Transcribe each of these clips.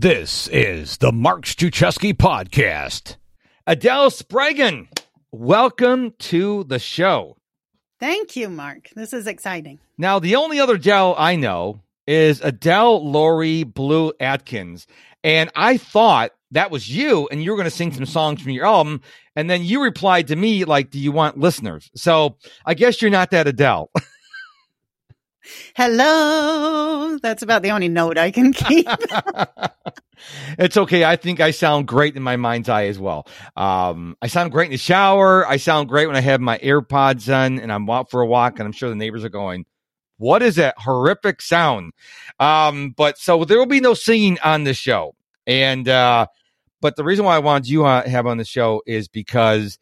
This is the Mark Struczewski podcast. Adele Spraggon, welcome to the show. Thank you, Mark. This is exciting. Now, the only other Adele I know is Adele Laurie Blue Adkins. And I thought that was you and you were going to sing some songs from your album. And then you replied to me, like, do you want listeners? So I guess you're not that Adele. Hello. That's about the only note I can keep. it's okay. I think I sound great in my mind's eye as well. Um, I sound great in the shower. I sound great when I have my AirPods on and I'm out for a walk, and I'm sure the neighbors are going, "What is that horrific sound?" Um, but so there will be no singing on the show, and uh, but the reason why I wanted you to uh, have on the show is because.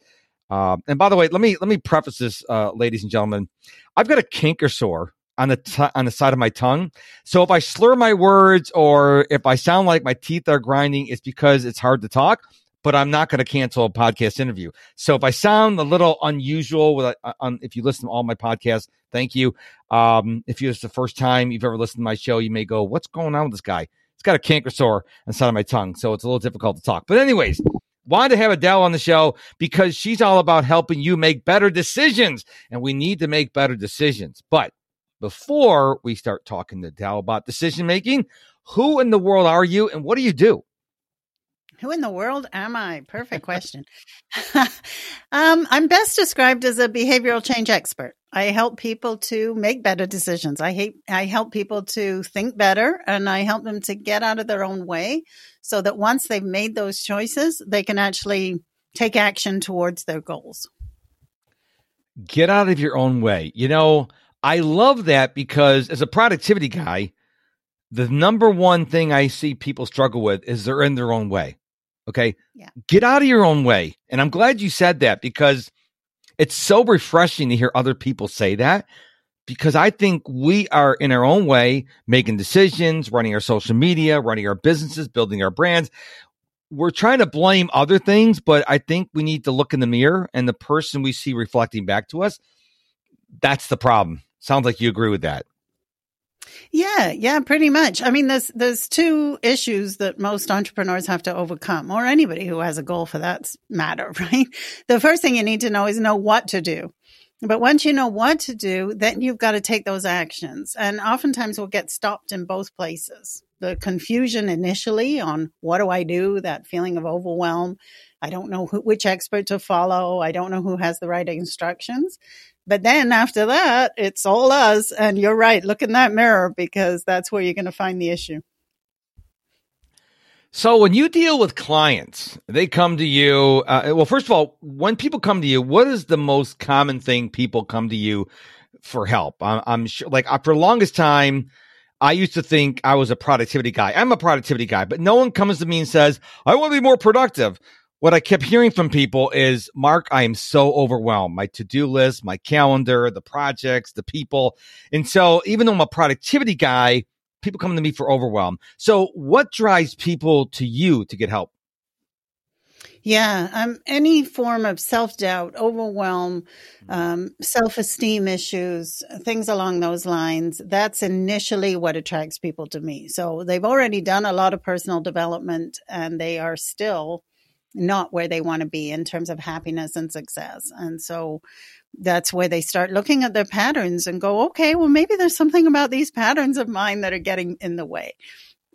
Um, and by the way, let me let me preface this, uh, ladies and gentlemen. I've got a canker sore on the t- on the side of my tongue. So if I slur my words or if I sound like my teeth are grinding, it's because it's hard to talk. But I'm not going to cancel a podcast interview. So if I sound a little unusual, with uh, um, if you listen to all my podcasts, thank you. Um, if it's the first time you've ever listened to my show, you may go, "What's going on with this guy?" It's got a canker sore on the side of my tongue, so it's a little difficult to talk. But anyways, wanted to have Adele on the show because she's all about helping you make better decisions, and we need to make better decisions. But before we start talking to Dal about decision making, who in the world are you and what do you do? Who in the world am I? Perfect question. um, I'm best described as a behavioral change expert. I help people to make better decisions. I hate, I help people to think better and I help them to get out of their own way so that once they've made those choices, they can actually take action towards their goals. Get out of your own way. You know, I love that because as a productivity guy, the number one thing I see people struggle with is they're in their own way. Okay. Yeah. Get out of your own way. And I'm glad you said that because it's so refreshing to hear other people say that because I think we are in our own way making decisions, running our social media, running our businesses, building our brands. We're trying to blame other things, but I think we need to look in the mirror and the person we see reflecting back to us. That's the problem. Sounds like you agree with that. Yeah, yeah, pretty much. I mean, there's there's two issues that most entrepreneurs have to overcome, or anybody who has a goal for that matter, right? The first thing you need to know is know what to do. But once you know what to do, then you've got to take those actions. And oftentimes we'll get stopped in both places. The confusion initially on what do I do, that feeling of overwhelm. I don't know who, which expert to follow. I don't know who has the right instructions. But then after that, it's all us. And you're right. Look in that mirror because that's where you're going to find the issue. So when you deal with clients, they come to you. Uh, well, first of all, when people come to you, what is the most common thing people come to you for help? I'm, I'm sure, like uh, for the longest time, I used to think I was a productivity guy. I'm a productivity guy, but no one comes to me and says, I want to be more productive what I kept hearing from people is, Mark, I am so overwhelmed. My to do list, my calendar, the projects, the people. And so, even though I'm a productivity guy, people come to me for overwhelm. So, what drives people to you to get help? Yeah, um, any form of self doubt, overwhelm, um, self esteem issues, things along those lines. That's initially what attracts people to me. So they've already done a lot of personal development and they are still not where they want to be in terms of happiness and success. And so that's where they start looking at their patterns and go, okay, well, maybe there's something about these patterns of mine that are getting in the way.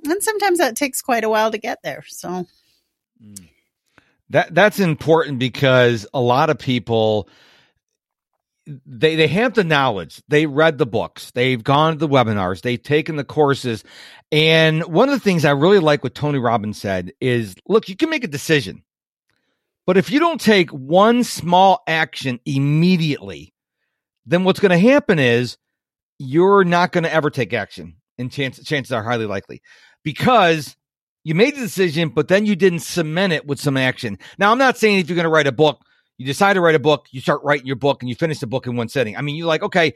And sometimes that takes quite a while to get there. So mm. that that's important because a lot of people they they have the knowledge. They read the books. They've gone to the webinars. They've taken the courses. And one of the things I really like what Tony Robbins said is, look, you can make a decision. But if you don't take one small action immediately, then what's going to happen is you're not going to ever take action. And chances, chances are highly likely because you made the decision, but then you didn't cement it with some action. Now, I'm not saying if you're going to write a book, you decide to write a book, you start writing your book and you finish the book in one sitting. I mean, you're like, okay,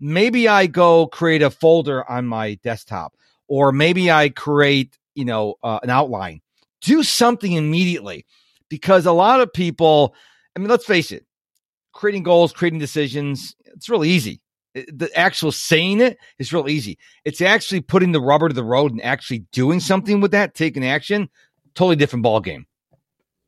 maybe I go create a folder on my desktop or maybe I create, you know, uh, an outline. Do something immediately because a lot of people, I mean, let's face it, creating goals, creating decisions, it's really easy. the actual saying it is real easy. It's actually putting the rubber to the road and actually doing something with that, taking action. Totally different ball game.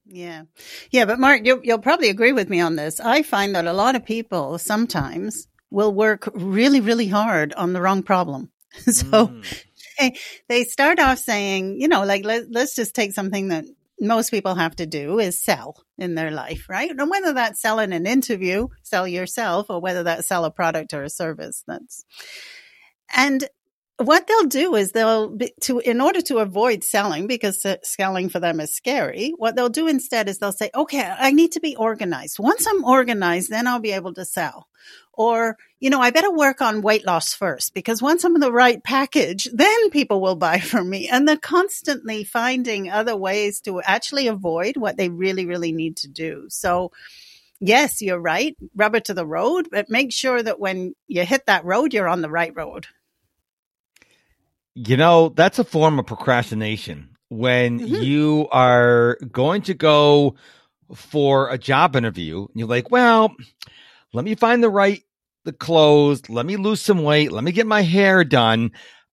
Yeah. Yeah. But Mark, you'll, you'll probably agree with me on this. I find that a lot of people sometimes will work really, really hard on the wrong problem. so mm. they, they start off saying, you know, like, let, let's just take something that most people have to do is sell in their life, right? And whether that's sell in an interview, sell yourself, or whether that's sell a product or a service, that's, and what they'll do is they'll be, to in order to avoid selling because selling for them is scary what they'll do instead is they'll say okay i need to be organized. Once i'm organized then i'll be able to sell. Or you know i better work on weight loss first because once i'm in the right package then people will buy from me. And they're constantly finding other ways to actually avoid what they really really need to do. So yes you're right rubber to the road but make sure that when you hit that road you're on the right road you know, that's a form of procrastination when mm-hmm. you are going to go for a job interview and you're like, well, let me find the right the clothes, let me lose some weight, let me get my hair done.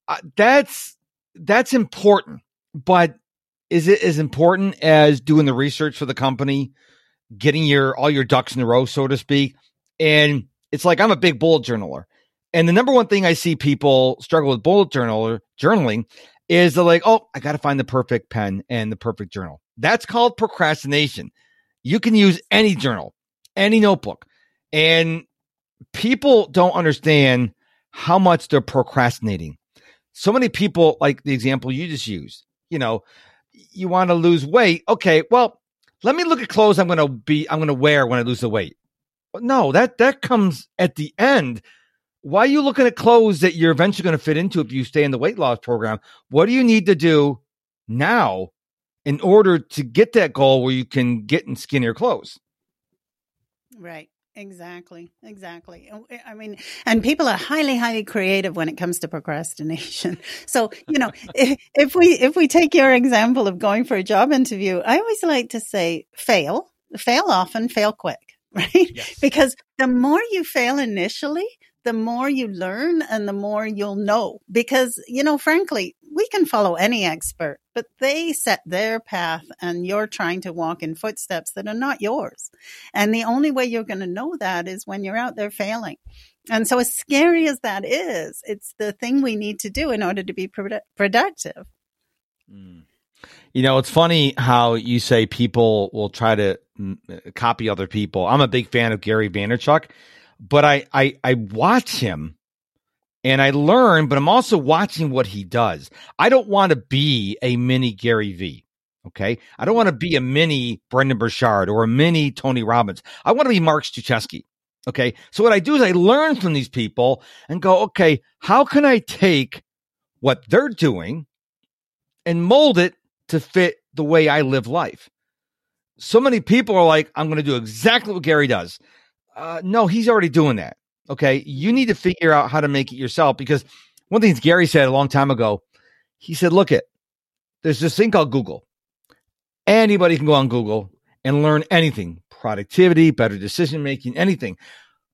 Uh, that's that's important, but is it as important as doing the research for the company, getting your all your ducks in a row, so to speak? And it's like I'm a big bullet journaler. And the number one thing I see people struggle with bullet journal or journaling is they're like, oh, I got to find the perfect pen and the perfect journal. That's called procrastination. You can use any journal, any notebook. And people don't understand how much they're procrastinating. So many people, like the example you just used, you know, you want to lose weight. Okay, well, let me look at clothes I'm going to be, I'm going to wear when I lose the weight. No, that, that comes at the end why are you looking at clothes that you're eventually going to fit into if you stay in the weight loss program? What do you need to do now in order to get that goal where you can get in skinnier clothes? Right. Exactly. Exactly. I mean, and people are highly, highly creative when it comes to procrastination. So, you know, if, if we, if we take your example of going for a job interview, I always like to say fail, fail often, fail quick, right? Yes. Because the more you fail initially, the more you learn and the more you'll know. Because, you know, frankly, we can follow any expert, but they set their path and you're trying to walk in footsteps that are not yours. And the only way you're going to know that is when you're out there failing. And so, as scary as that is, it's the thing we need to do in order to be produ- productive. Mm. You know, it's funny how you say people will try to mm, copy other people. I'm a big fan of Gary Vaynerchuk but I, I, I watch him and I learn, but I'm also watching what he does. I don't want to be a mini Gary V. Okay. I don't want to be a mini Brendon Burchard or a mini Tony Robbins. I want to be Mark Struczewski. Okay. So what I do is I learn from these people and go, okay, how can I take what they're doing and mold it to fit the way I live life? So many people are like, I'm going to do exactly what Gary does. Uh, no, he's already doing that. Okay. You need to figure out how to make it yourself because one thing Gary said a long time ago, he said, look it, there's this thing called Google. Anybody can go on Google and learn anything, productivity, better decision making, anything.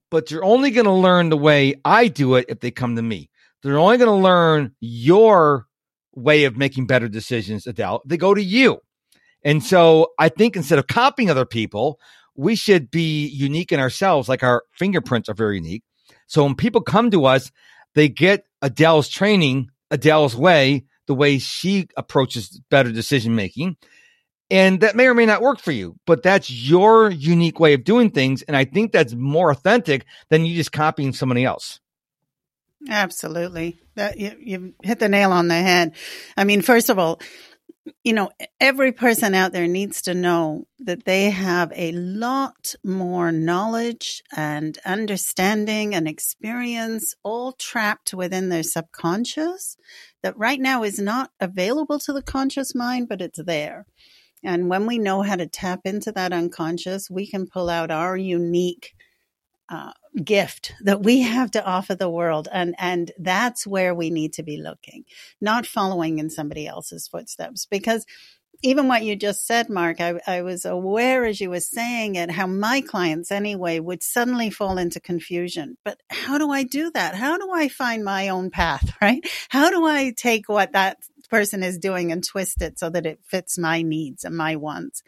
But you're only going to learn the way I do it if they come to me. They're only going to learn your way of making better decisions, Adele. They go to you. And so I think instead of copying other people, we should be unique in ourselves, like our fingerprints are very unique. So when people come to us, they get Adele's training, Adele's way, the way she approaches better decision making. And that may or may not work for you, but that's your unique way of doing things. And I think that's more authentic than you just copying somebody else. Absolutely. That you, you hit the nail on the head. I mean, first of all, you know, every person out there needs to know that they have a lot more knowledge and understanding and experience all trapped within their subconscious that right now is not available to the conscious mind, but it's there. And when we know how to tap into that unconscious, we can pull out our unique uh, gift that we have to offer the world. And, and that's where we need to be looking, not following in somebody else's footsteps because even what you just said, Mark, I, I, was aware as you were saying it, how my clients anyway would suddenly fall into confusion. But how do I do that? How do I find my own path, right? How do I take what that person is doing and twist it so that it fits my needs and my wants?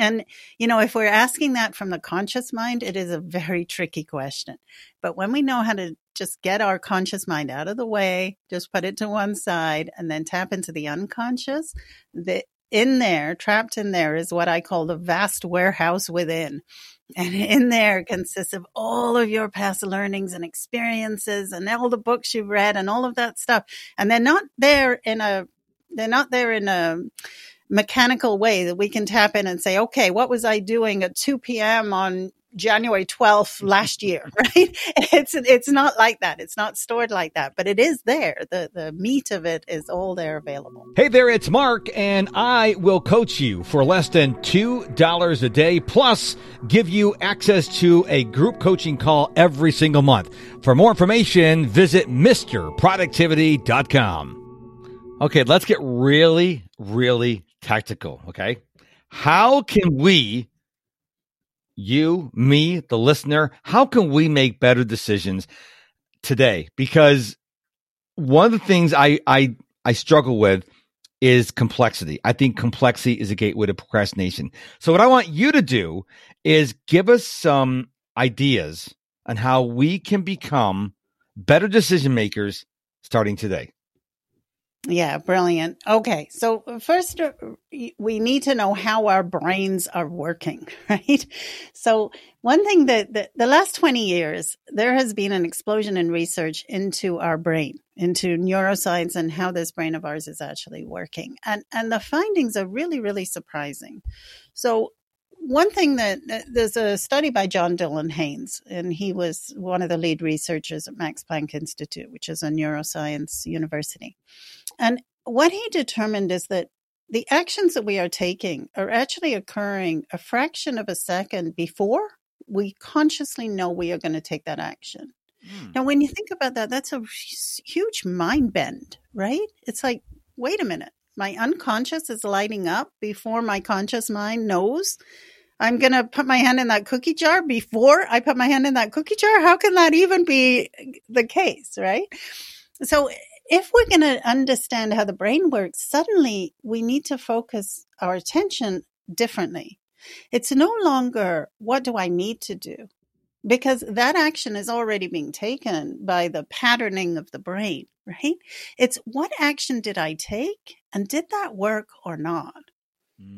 And, you know, if we're asking that from the conscious mind, it is a very tricky question. But when we know how to just get our conscious mind out of the way, just put it to one side and then tap into the unconscious, the, in there, trapped in there is what I call the vast warehouse within. And in there consists of all of your past learnings and experiences and all the books you've read and all of that stuff. And they're not there in a, they're not there in a, mechanical way that we can tap in and say, okay, what was I doing at 2 p.m. on January 12th last year, right? It's, it's not like that. It's not stored like that, but it is there. The, the meat of it is all there available. Hey there, it's Mark, and I will coach you for less than $2 a day, plus give you access to a group coaching call every single month. For more information, visit MrProductivity.com. Okay, let's get really, really tactical. Okay. How can we, you, me, the listener, how can we make better decisions today? Because one of the things I, I, I struggle with is complexity. I think complexity is a gateway to procrastination. So what I want you to do is give us some ideas on how we can become better decision makers starting today. Yeah, brilliant. Okay, so first uh, we need to know how our brains are working, right? So one thing that, the last 20 years, there has been an explosion in research into our brain, into neuroscience and how this brain of ours is actually working. And, and the findings are really, really surprising. So one thing that there's a study by John Dylan Haynes, and he was one of the lead researchers at Max Planck Institute, which is a neuroscience university. And what he determined is that the actions that we are taking are actually occurring a fraction of a second before we consciously know we are going to take that action. Mm. Now, when you think about that, that's a huge mind bend, right? It's like, wait a minute, my unconscious is lighting up before my conscious mind knows I'm going to put my hand in that cookie jar before I put my hand in that cookie jar. How can that even be the case, right? So if we're going to understand how the brain works, suddenly we need to focus our attention differently. It's no longer, what do I need to do? Because that action is already being taken by the patterning of the brain, right? It's what action did I take and did that work or not?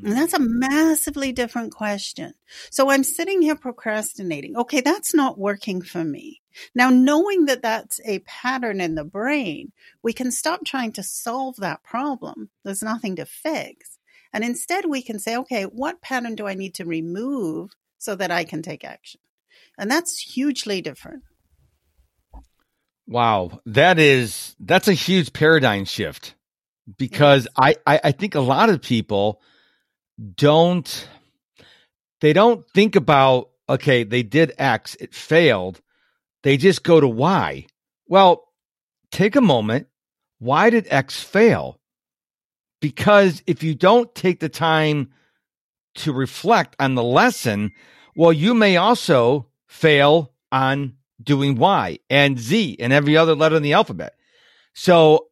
And that's a mm. massively different question. So I'm sitting here procrastinating. Okay, that's not working for me. Now, knowing that that's a pattern in the brain, we can stop trying to solve that problem. There's nothing to fix. And instead, we can say, okay, what pattern do I need to remove so that I can take action? And that's hugely different. Wow, that is that's a huge paradigm shift because I, I, I think a lot of people don't they don't think about okay they did x it failed. They just go to why well take a moment. Why did x fail? Because if you don't take the time to reflect on the lesson well you may also fail on doing y and z and every other letter in the alphabet so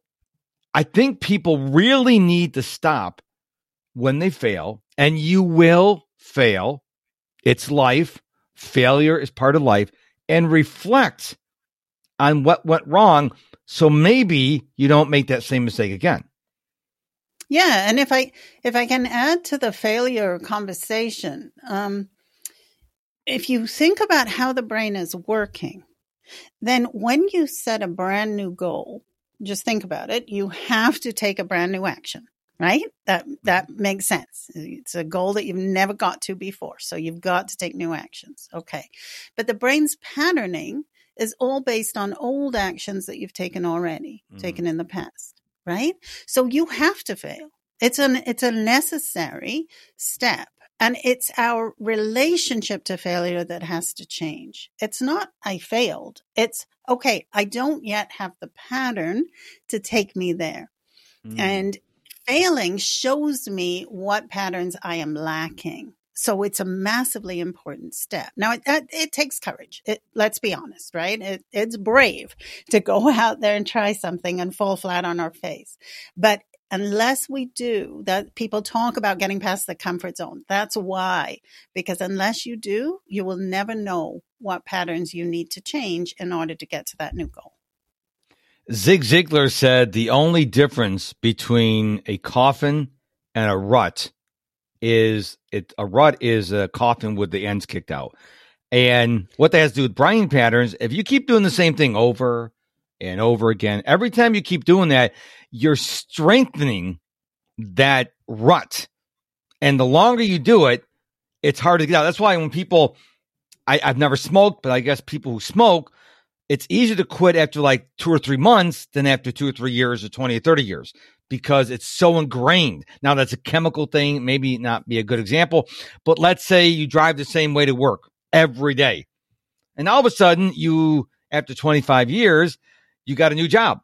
i think people really need to stop when they fail, and you will fail. It's life. Failure is part of life. And reflect on what went wrong so maybe you don't make that same mistake again. Yeah, and if I if I can add to the failure conversation, um, if you think about how the brain is working, then when you set a brand new goal, just think about it. You have to take a brand new action right? That that makes sense. It's a goal that you've never got to before, so you've got to take new actions. Okay. But the brain's patterning is all based on old actions that you've taken already, mm. taken in the past, right? So you have to fail. It's an it's a necessary step And it's our relationship to failure that has to change. It's not, I failed. It's, okay, I don't yet have the pattern to take me there. Mm. And failing shows me what patterns I am lacking. So it's a massively important step. Now it, it, it takes courage. It, let's be honest, right? It, it's brave to go out there and try something and fall flat on our face. But unless we do that people talk about getting past the comfort zone. That's why because unless you do you will never know what patterns you need to change in order to get to that new goal. Zig ziglar said the only difference between a coffin and a rut is it a rut is a coffin with the ends kicked out. And what that has to do with brain patterns if you keep doing the same thing over and over again. Every time you keep doing that, you're strengthening that rut. And the longer you do it, it's hard to get out. That's why when people, I, have never smoked, but I guess people who smoke, it's easier to quit after like two or three months than after two or three years or 20 or 30 years because it's so ingrained. Now, that's a chemical thing, maybe not be a good example, but let's say you drive the same way to work every day. And all of a sudden, you, after 25 years, you got a new job.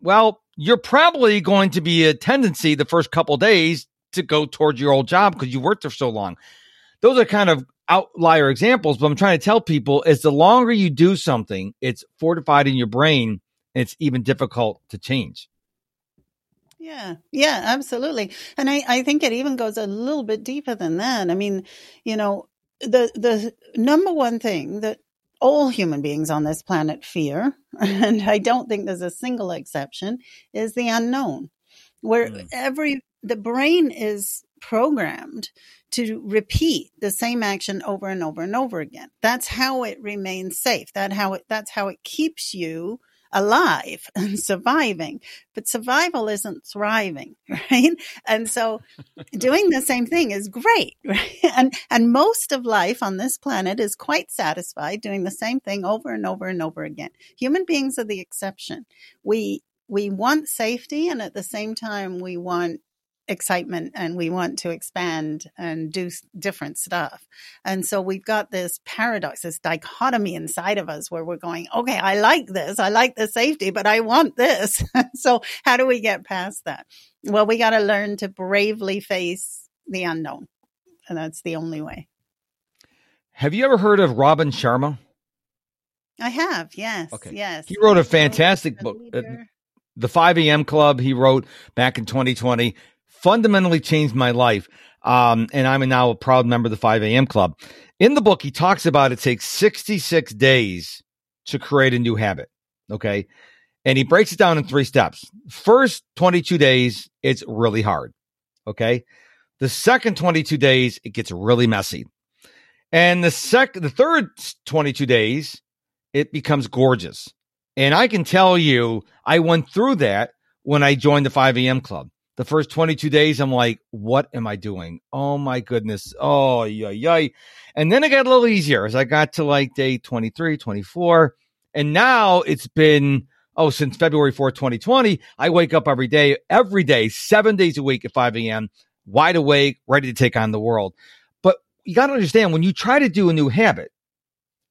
Well, you're probably going to be a tendency the first couple days to go towards your old job because you worked there so long. Those are kind of outlier examples, but I'm trying to tell people is the longer you do something, it's fortified in your brain and it's even difficult to change. Yeah, yeah, absolutely. And I, I think it even goes a little bit deeper than that. I mean, you know, the the number one thing that all human beings on this planet fear, and I don't think there's a single exception, is the unknown, where mm. every the brain is programmed to repeat the same action over and over and over again. That's how it remains safe. That how it that's how it keeps you alive and surviving. But survival isn't thriving, right? And so doing the same thing is great, right? And, and most of life on this planet is quite satisfied doing the same thing over and over and over again. Human beings are the exception. We, we want safety and at the same time we want excitement and we want to expand and do different stuff. And so we've got this paradox, this dichotomy inside of us where we're going, okay, I like this. I like the safety, but I want this. so how do we get past that? Well, we got to learn to bravely face the unknown. And that's the only way. Have you ever heard of Robin Sharma? I have, yes. Okay. Yes. He wrote a fantastic book. Uh, the 5 a.m. Club he wrote back in 2020 fundamentally changed my life. Um, and I'm now a proud member of the 5 a.m. club. In the book, he talks about it takes 66 days to create a new habit. Okay. And he breaks it down in three steps. First 22 days, it's really hard. Okay. The second 22 days, it gets really messy. And the second, the third 22 days, it becomes gorgeous. And I can tell you, I went through that when I joined the 5 a.m. club the first 22 days, I'm like, what am I doing? Oh my goodness. Oh, yeah, yeah. And then it got a little easier as I got to like day 23, 24. And now it's been, oh, since February 4th, 2020, I wake up every day, every day, seven days a week at 5 a.m., wide awake, ready to take on the world. But you got to understand when you try to do a new habit,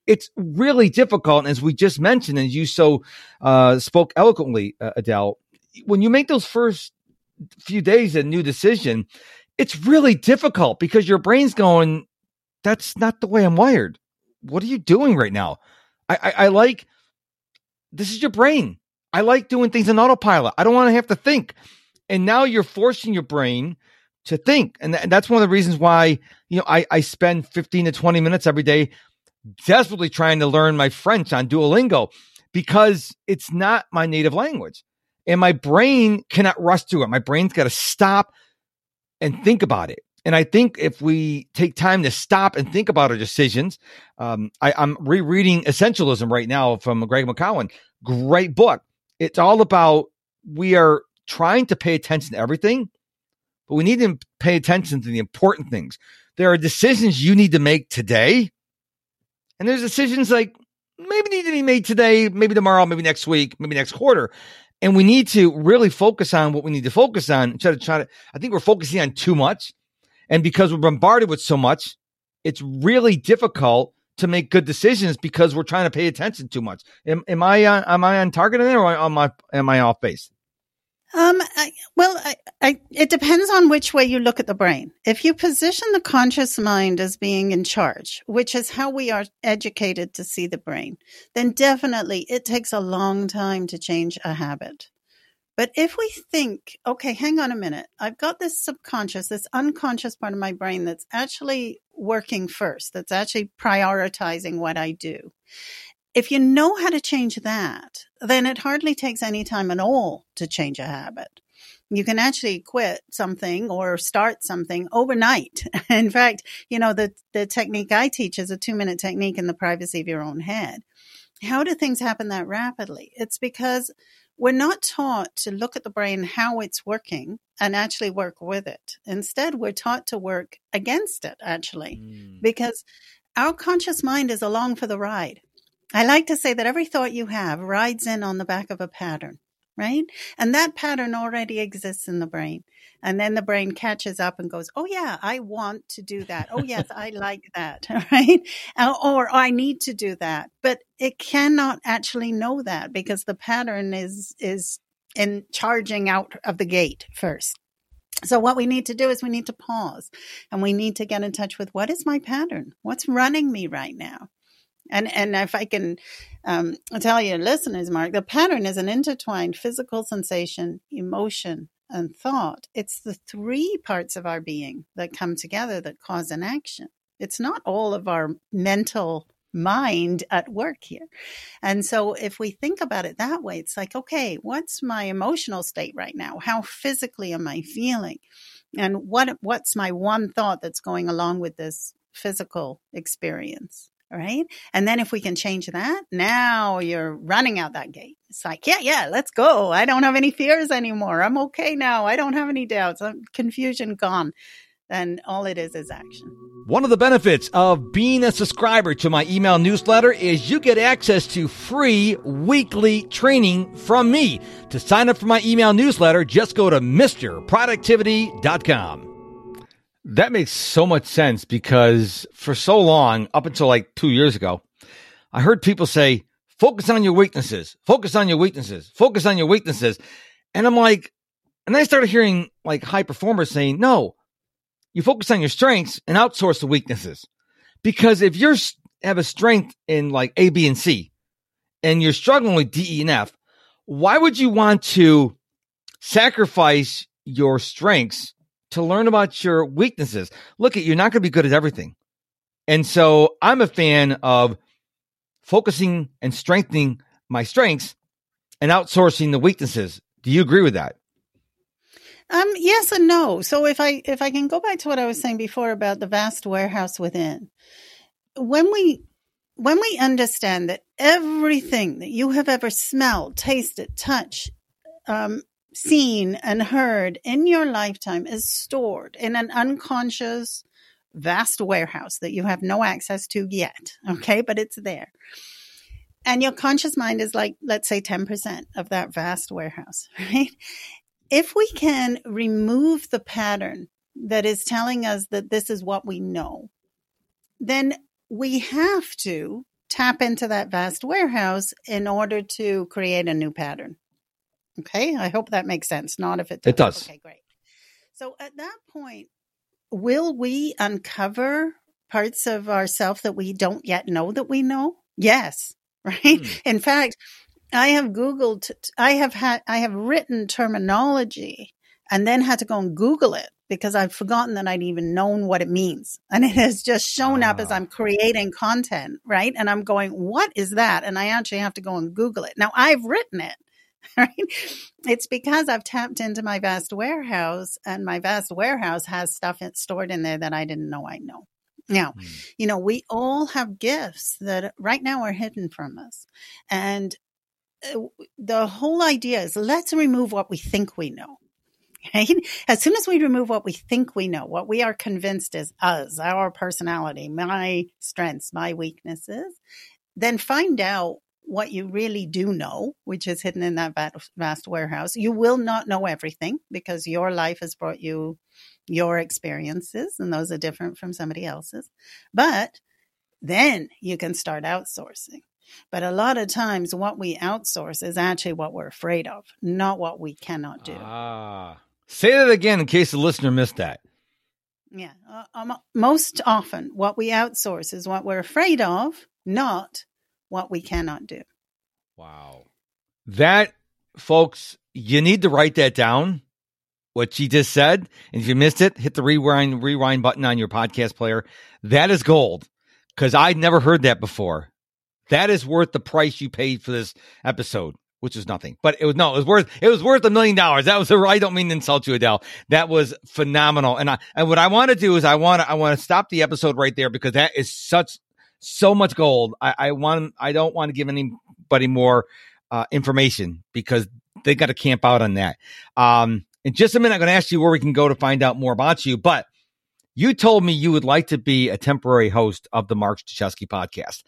it's really difficult. As we just mentioned, and you so uh, spoke eloquently, uh, Adele, when you make those first few days a new decision, it's really difficult because your brain's going, that's not the way I'm wired. What are you doing right now? I, I, I like, this is your brain. I like doing things in autopilot. I don't want to have to think. And now you're forcing your brain to think. And, th- and that's one of the reasons why, you know, I, I spend 15 to 20 minutes every day desperately trying to learn my French on Duolingo because it's not my native language and my brain cannot rush through it. My brain's got to stop and think about it. And I think if we take time to stop and think about our decisions, um, I, am rereading Essentialism right now from Greg McKeown. Great book. It's all about we are trying to pay attention to everything, but we need to pay attention to the important things. There are decisions you need to make today, and there's decisions like maybe need to be made today, maybe tomorrow, maybe next week, maybe next quarter. And we need to really focus on what we need to focus on instead of trying to, I think we're focusing on too much. And because we're bombarded with so much, it's really difficult to make good decisions because we're trying to pay attention too much. Am, am I uh, am I on target in there or am I am I off base? Um, I, well, I, I, it depends on which way you look at the brain. If you position the conscious mind as being in charge, which is how we are educated to see the brain, then definitely it takes a long time to change a habit. But if we think, okay, hang on a minute, I've got this subconscious, this unconscious part of my brain that's actually working first, that's actually prioritizing what I do. If you know how to change that, then it hardly takes any time at all to change a habit. You can actually quit something or start something overnight. In fact, you know, the, the technique I teach is a two minute technique in the privacy of your own head. How do things happen that rapidly? It's because we're not taught to look at the brain how it's working and actually work with it. Instead, we're taught to work against it, actually, mm. because our conscious mind is along for the ride. I like to say that every thought you have rides in on the back of a pattern right? And that pattern already exists in the brain. And then the brain catches up and goes, Oh, yeah, I want to do that. Oh, yes, I like that. Right. Uh, or I need to do that. But it cannot actually know that because the pattern is, is in charging out of the gate first. So what we need to do is we need to pause and we need to get in touch with what is my pattern? What's running me right now? And and if I can um, tell your listeners, Mark, the pattern is an intertwined physical sensation, emotion, and thought. It's the three parts of our being that come together that cause an action. It's not all of our mental mind at work here. And so if we think about it that way, it's like, okay, what's my emotional state right now? How physically am I feeling? And what what's my one thought that's going along with this physical experience? Right? And then if we can change that, now you're running out that gate. It's like, yeah, yeah, let's go. I don't have any fears anymore. I'm okay now. I don't have any doubts. I'm confusion gone. Then all it is is action. One of the benefits of being a subscriber to my email newsletter is you get access to free weekly training from me. To sign up for my email newsletter, just go to MrProductivity.com. That makes so much sense because for so long, up until like two years ago, I heard people say, focus on your weaknesses, focus on your weaknesses, focus on your weaknesses. And I'm like, and I started hearing like high performers saying, no, you focus on your strengths and outsource the weaknesses. Because if you have a strength in like A, B, and C, and you're struggling with D, E, and F, why would you want to sacrifice your strengths to learn about your weaknesses. Look at you're not going to be good at everything. And so I'm a fan of focusing and strengthening my strengths and outsourcing the weaknesses. Do you agree with that? Um, yes and no. So if I if I can go back to what I was saying before about the vast warehouse within, when we when we understand that everything that you have ever smelled, tasted, touched, um, seen and heard in your lifetime is stored in an unconscious vast warehouse that you have no access to yet. Okay. But it's there. And your conscious mind is like, let's say 10% of that vast warehouse, right? If we can remove the pattern that is telling us that this is what we know, then we have to tap into that vast warehouse in order to create a new pattern. Okay. I hope that makes sense. Not if it does. It does. Okay, great. So at that point, will we uncover parts of ourselves that we don't yet know that we know? Yes. Right. Hmm. In fact, I have Googled, I have had, I have written terminology and then had to go and Google it because I've forgotten that I'd even known what it means. And it has just shown up as ah. I'm creating content, right? And I'm going, what is that? And I actually have to go and Google it. Now I've written it, right? It's because I've tapped into my vast warehouse and my vast warehouse has stuff stored in there that I didn't know I know. Now, mm. you know, we all have gifts that right now are hidden from us. And uh, the whole idea is let's remove what we think we know. Right? As soon as we remove what we think we know, what we are convinced is us, our personality, my strengths, my weaknesses, then find out what you really do know, which is hidden in that vast warehouse. You will not know everything because your life has brought you your experiences, and those are different from somebody else's. But then you can start outsourcing. But a lot of times, what we outsource is actually what we're afraid of, not what we cannot do. Ah, say that again in case the listener missed that. Yeah. Uh, um, most often, what we outsource is what we're afraid of, not what we cannot do. Wow. That, folks, you need to write that down, what she just said. And if you missed it, hit the rewind, rewind button on your podcast player. That is gold because I'd never heard that before. That is worth the price you paid for this episode which is nothing. But it was no, it was worth it was worth a million dollars. That was a, I don't mean to insult you, Adele. That was phenomenal. And I and what I want to do is I want to I want to stop the episode right there because that is such so much gold. I, I want I don't want to give anybody more uh, information because they got to camp out on that. Um, in just a minute, I'm going to ask you where we can go to find out more about you, but. You told me you would like to be a temporary host of the Mark Struczewski podcast.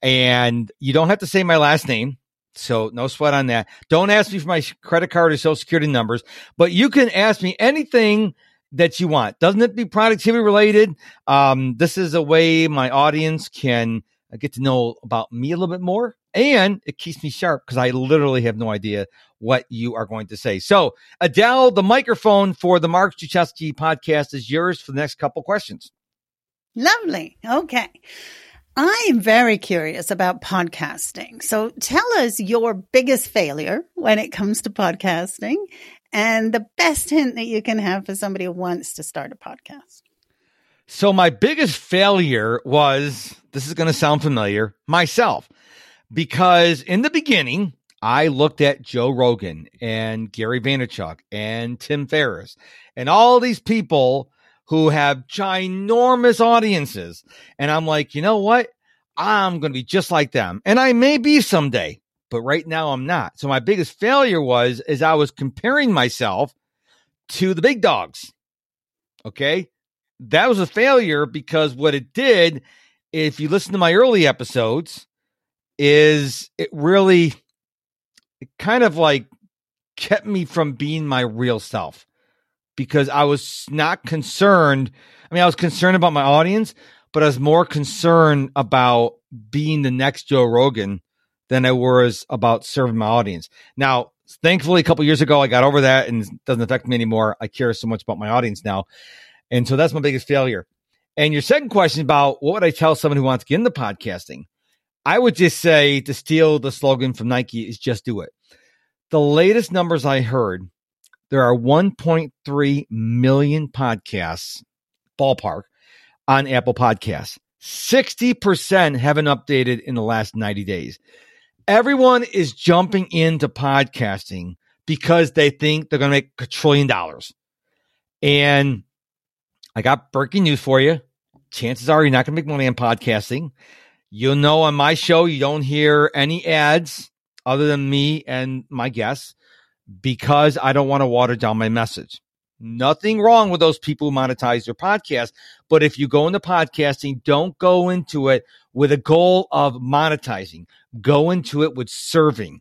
And you don't have to say my last name so no sweat on that. Don't ask me for my credit card or social security numbers, but you can ask me anything that you want. Doesn't it be productivity related? Um, this is a way my audience can uh, get to know about me a little bit more. And it keeps me sharp because I literally have no idea what you are going to say. So, Adele, the microphone for the Mark Struczewski podcast is yours for the next couple questions. Lovely. Okay. I'm very curious about podcasting. So tell us your biggest failure when it comes to podcasting and the best hint that you can have for somebody who wants to start a podcast. So my biggest failure was this is going to sound familiar myself because in the beginning I looked at Joe Rogan and Gary Vaynerchuk and Tim Ferriss and all these people who have ginormous audiences. And I'm like, you know what? I'm going to be just like them. And I may be someday, but right now I'm not. So my biggest failure was, is I was comparing myself to the big dogs. Okay. That was a failure because what it did, if you listen to my early episodes, is it really, it kind of like kept me from being my real self because I was not concerned. I mean, I was concerned about my audience, but I was more concerned about being the next Joe Rogan than I was about serving my audience. Now, thankfully, a couple years ago, I got over that and doesn't affect me anymore. I care so much about my audience now. And so that's my biggest failure. And your second question about what would I tell someone who wants to get into podcasting? I would just say to steal the slogan from Nike is just do it. The latest numbers I heard there are 1.3 million podcasts, ballpark, on Apple Podcasts. 60% haven't updated in the last 90 days. Everyone is jumping into podcasting because they think they're going to make a trillion dollars. And I got breaking news for you. Chances are you're not going to make money on podcasting. You'll know on my show, you don't hear any ads other than me and my guests because I don't want to water down my message. Nothing wrong with those people who monetize their podcast. But if you go into podcasting, don't go into it with a goal of monetizing. Go into it with serving.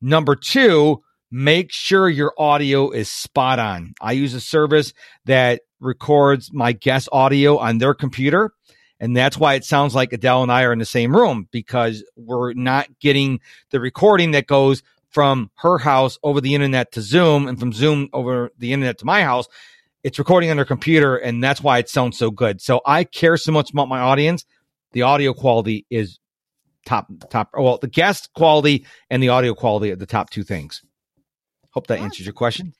Number two, make sure your audio is spot on. I use a service that records my guest audio on their computer. And that's why it sounds like Adele and I are in the same room because we're not getting the recording that goes from her house over the internet to Zoom and from Zoom over the internet to my house. It's recording on her computer, and that's why it sounds so good. So I care so much about my audience. The audio quality is top, top. Well, the guest quality and the audio quality are the top two things. Hope that answers your question.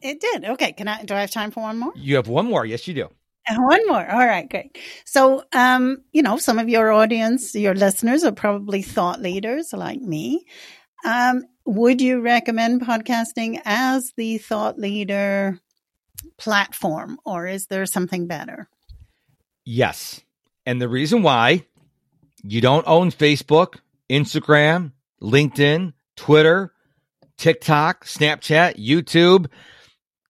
It did. Okay. Can I? Do I have time for one more? You have one more. Yes, you do. One more. All right, great. So, um, you know, some of your audience, your listeners are probably thought leaders like me. Um, would you recommend podcasting as the thought leader platform, or is there something better? Yes. And the reason why you don't own Facebook, Instagram, LinkedIn, Twitter, TikTok, Snapchat, YouTube.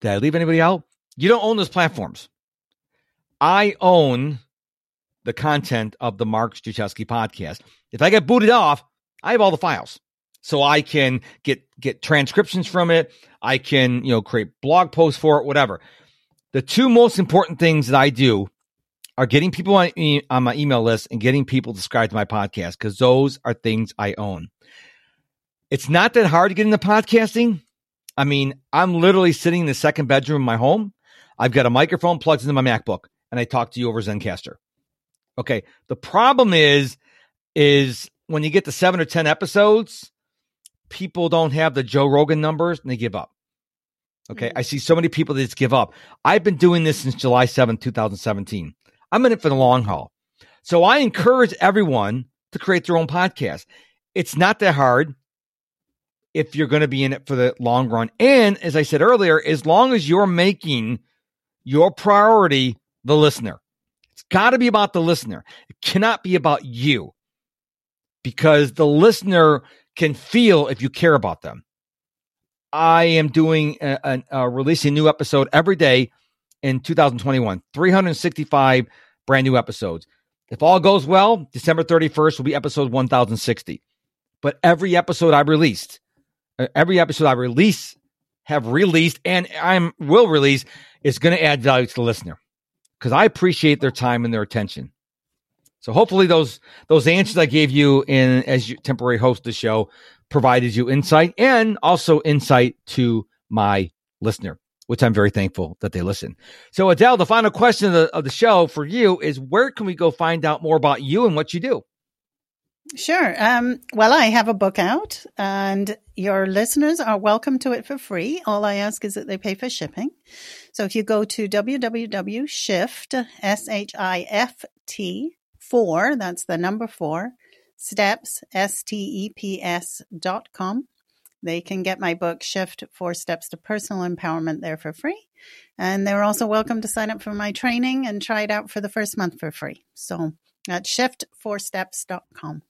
Did I leave anybody out? You don't own those platforms. I own the content of the Mark Struczewski podcast. If I get booted off, I have all the files so I can get get transcriptions from it. I can you know create blog posts for it, whatever. the two most important things that I do are getting people on, e- on my email list and getting people to subscribe to my podcast because those are things I own. It's not that hard to get into podcasting. I mean, I'm literally sitting in the second bedroom of my home. I've got a microphone plugged into my MacBook and I talk to you over Zencastr. Okay. The problem is, is when you get to seven or 10 episodes, people don't have the Joe Rogan numbers and they give up. Okay. Mm-hmm. I see so many people that just give up. I've been doing this since July 7th, 2017. I'm in it for the long haul. So I encourage everyone to create their own podcast. It's not that hard if you're going to be in it for the long run. And as I said earlier, as long as you're making your priority the listener, it's got to be about the listener. It cannot be about you because the listener can feel if you care about them. I am doing a, a, a releasing new episode every day in 2021, 365 brand new episodes. If all goes well, December 31st will be episode 1060. But every episode I released, uh, every episode I release, have released, and I will release is going to add value to the listener because I appreciate their time and their attention. So hopefully those those answers I gave you in as your temporary host of the show provided you insight and also insight to my listener which I'm very thankful that they listen. So, Adele, the final question of the, of the show for you is where can we go find out more about you and what you do? Sure. Um, well, I have a book out, and your listeners are welcome to it for free. All I ask is that they pay for shipping. So if you go to www.shift, S H I F T, four, that's the number four, steps, S T E P S dot com, they can get my book, Shift Four Steps to Personal Empowerment, there for free. And they're also welcome to sign up for my training and try it out for the first month for free. So at shift4steps.com.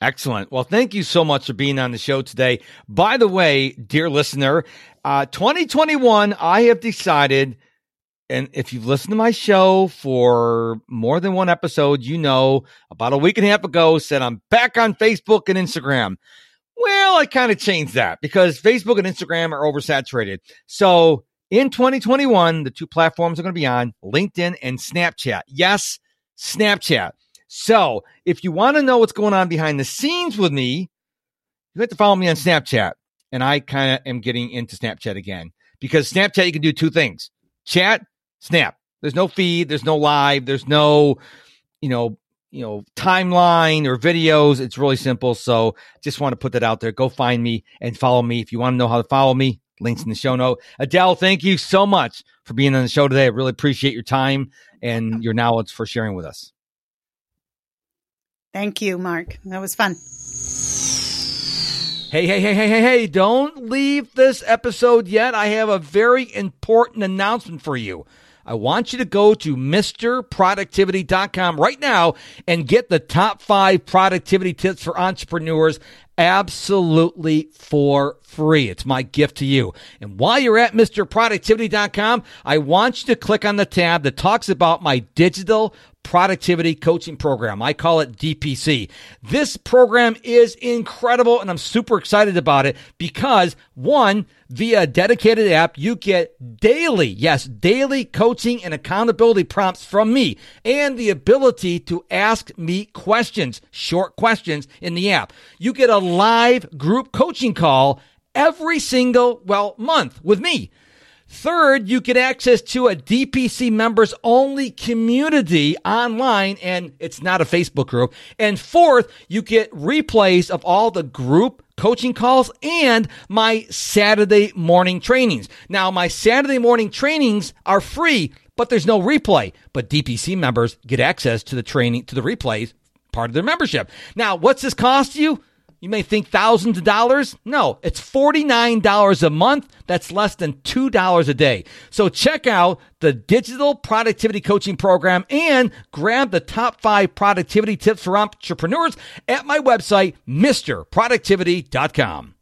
Excellent. Well, thank you so much for being on the show today. By the way, dear listener, uh, 2021, I have decided, and if you've listened to my show for more than one episode, you know about a week and a half ago said I'm back on Facebook and Instagram. Well, I kind of changed that because Facebook and Instagram are oversaturated. So in 2021, the two platforms are going to be on LinkedIn and Snapchat. Yes, Snapchat. So if you want to know what's going on behind the scenes with me, you have to follow me on Snapchat. And I kind of am getting into Snapchat again because Snapchat, you can do two things chat, snap. There's no feed, there's no live, there's no, you know, you know, timeline or videos. It's really simple. So just want to put that out there. Go find me and follow me. If you want to know how to follow me, links in the show note. Adele, thank you so much for being on the show today. I really appreciate your time and your knowledge for sharing with us. Thank you, Mark. That was fun. Hey, hey, hey, hey, hey, hey, don't leave this episode yet. I have a very important announcement for you. I want you to go to MisterProductivity.com right now and get the top five productivity tips for entrepreneurs absolutely for free. It's my gift to you. And while you're at MisterProductivity.com, I want you to click on the tab that talks about my digital productivity coaching program. I call it DPC. This program is incredible and I'm super excited about it because one, via a dedicated app, you get daily, yes, daily coaching and accountability prompts from me and the ability to ask me questions, short questions in the app. You get a live group coaching call every single, well, month with me. Third, you get access to a DPC members only community online, and it's not a Facebook group. And fourth, you get replays of all the group coaching calls and my Saturday morning trainings. Now, my Saturday morning trainings are free, but there's no replay. But DPC members get access to the training, to the replays, part of their membership. Now, what's this cost you? You may think thousands of dollars. No, it's $49 a month. That's less than $2 a day. So check out the digital productivity coaching program and grab the top five productivity tips for entrepreneurs at my website, MisterProductivity.com.